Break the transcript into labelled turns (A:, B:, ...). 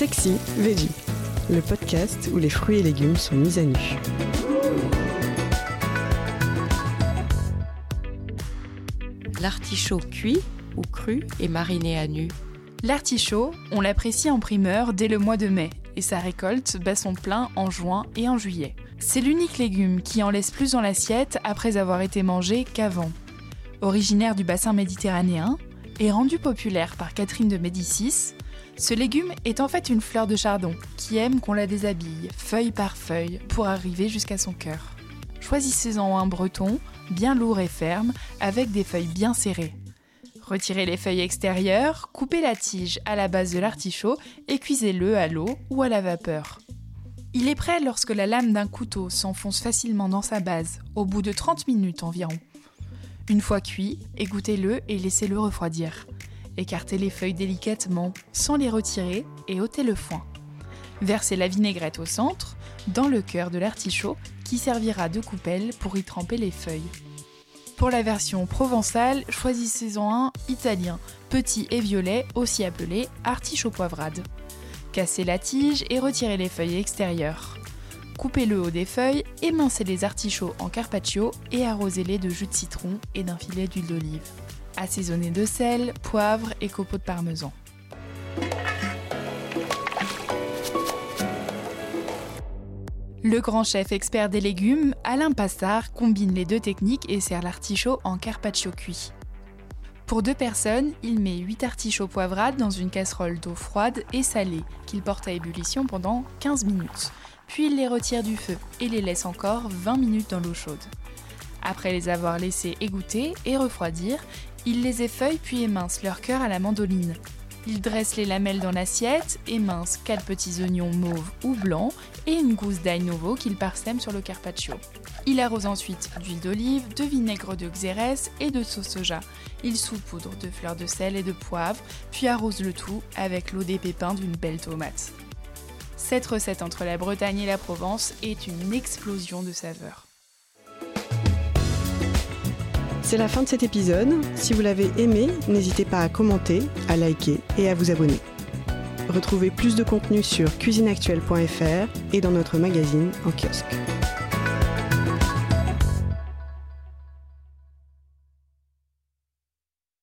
A: Sexy Veggie, le podcast où les fruits et légumes sont mis à nu.
B: L'artichaut cuit ou cru est mariné à nu.
C: L'artichaut, on l'apprécie en primeur dès le mois de mai et sa récolte bat son plein en juin et en juillet. C'est l'unique légume qui en laisse plus dans l'assiette après avoir été mangé qu'avant. Originaire du bassin méditerranéen et rendu populaire par Catherine de Médicis, ce légume est en fait une fleur de chardon qui aime qu'on la déshabille, feuille par feuille, pour arriver jusqu'à son cœur. Choisissez-en un breton, bien lourd et ferme, avec des feuilles bien serrées. Retirez les feuilles extérieures, coupez la tige à la base de l'artichaut et cuisez-le à l'eau ou à la vapeur. Il est prêt lorsque la lame d'un couteau s'enfonce facilement dans sa base, au bout de 30 minutes environ. Une fois cuit, égouttez-le et laissez-le refroidir. Écartez les feuilles délicatement, sans les retirer, et ôtez le foin. Versez la vinaigrette au centre, dans le cœur de l'artichaut, qui servira de coupelle pour y tremper les feuilles. Pour la version provençale, choisissez-en un italien, petit et violet, aussi appelé artichaut poivrade. Cassez la tige et retirez les feuilles extérieures. Coupez le haut des feuilles, émincez les artichauts en carpaccio et arrosez-les de jus de citron et d'un filet d'huile d'olive assaisonné de sel, poivre et copeaux de parmesan. Le grand chef expert des légumes, Alain Passard, combine les deux techniques et sert l'artichaut en carpaccio cuit. Pour deux personnes, il met 8 artichauts poivrades dans une casserole d'eau froide et salée qu'il porte à ébullition pendant 15 minutes. Puis il les retire du feu et les laisse encore 20 minutes dans l'eau chaude. Après les avoir laissés égoutter et refroidir, il les effeuille puis émince leur cœur à la mandoline. Il dresse les lamelles dans l'assiette, émince quatre petits oignons mauves ou blancs et une gousse d'ail nouveau qu'il parsème sur le carpaccio. Il arrose ensuite d'huile d'olive, de vinaigre de xérès et de sauce soja. Il saupoudre de fleurs de sel et de poivre, puis arrose le tout avec l'eau des pépins d'une belle tomate. Cette recette entre la Bretagne et la Provence est une explosion de saveurs.
A: C'est la fin de cet épisode. Si vous l'avez aimé, n'hésitez pas à commenter, à liker et à vous abonner. Retrouvez plus de contenu sur cuisineactuelle.fr et dans notre magazine en kiosque.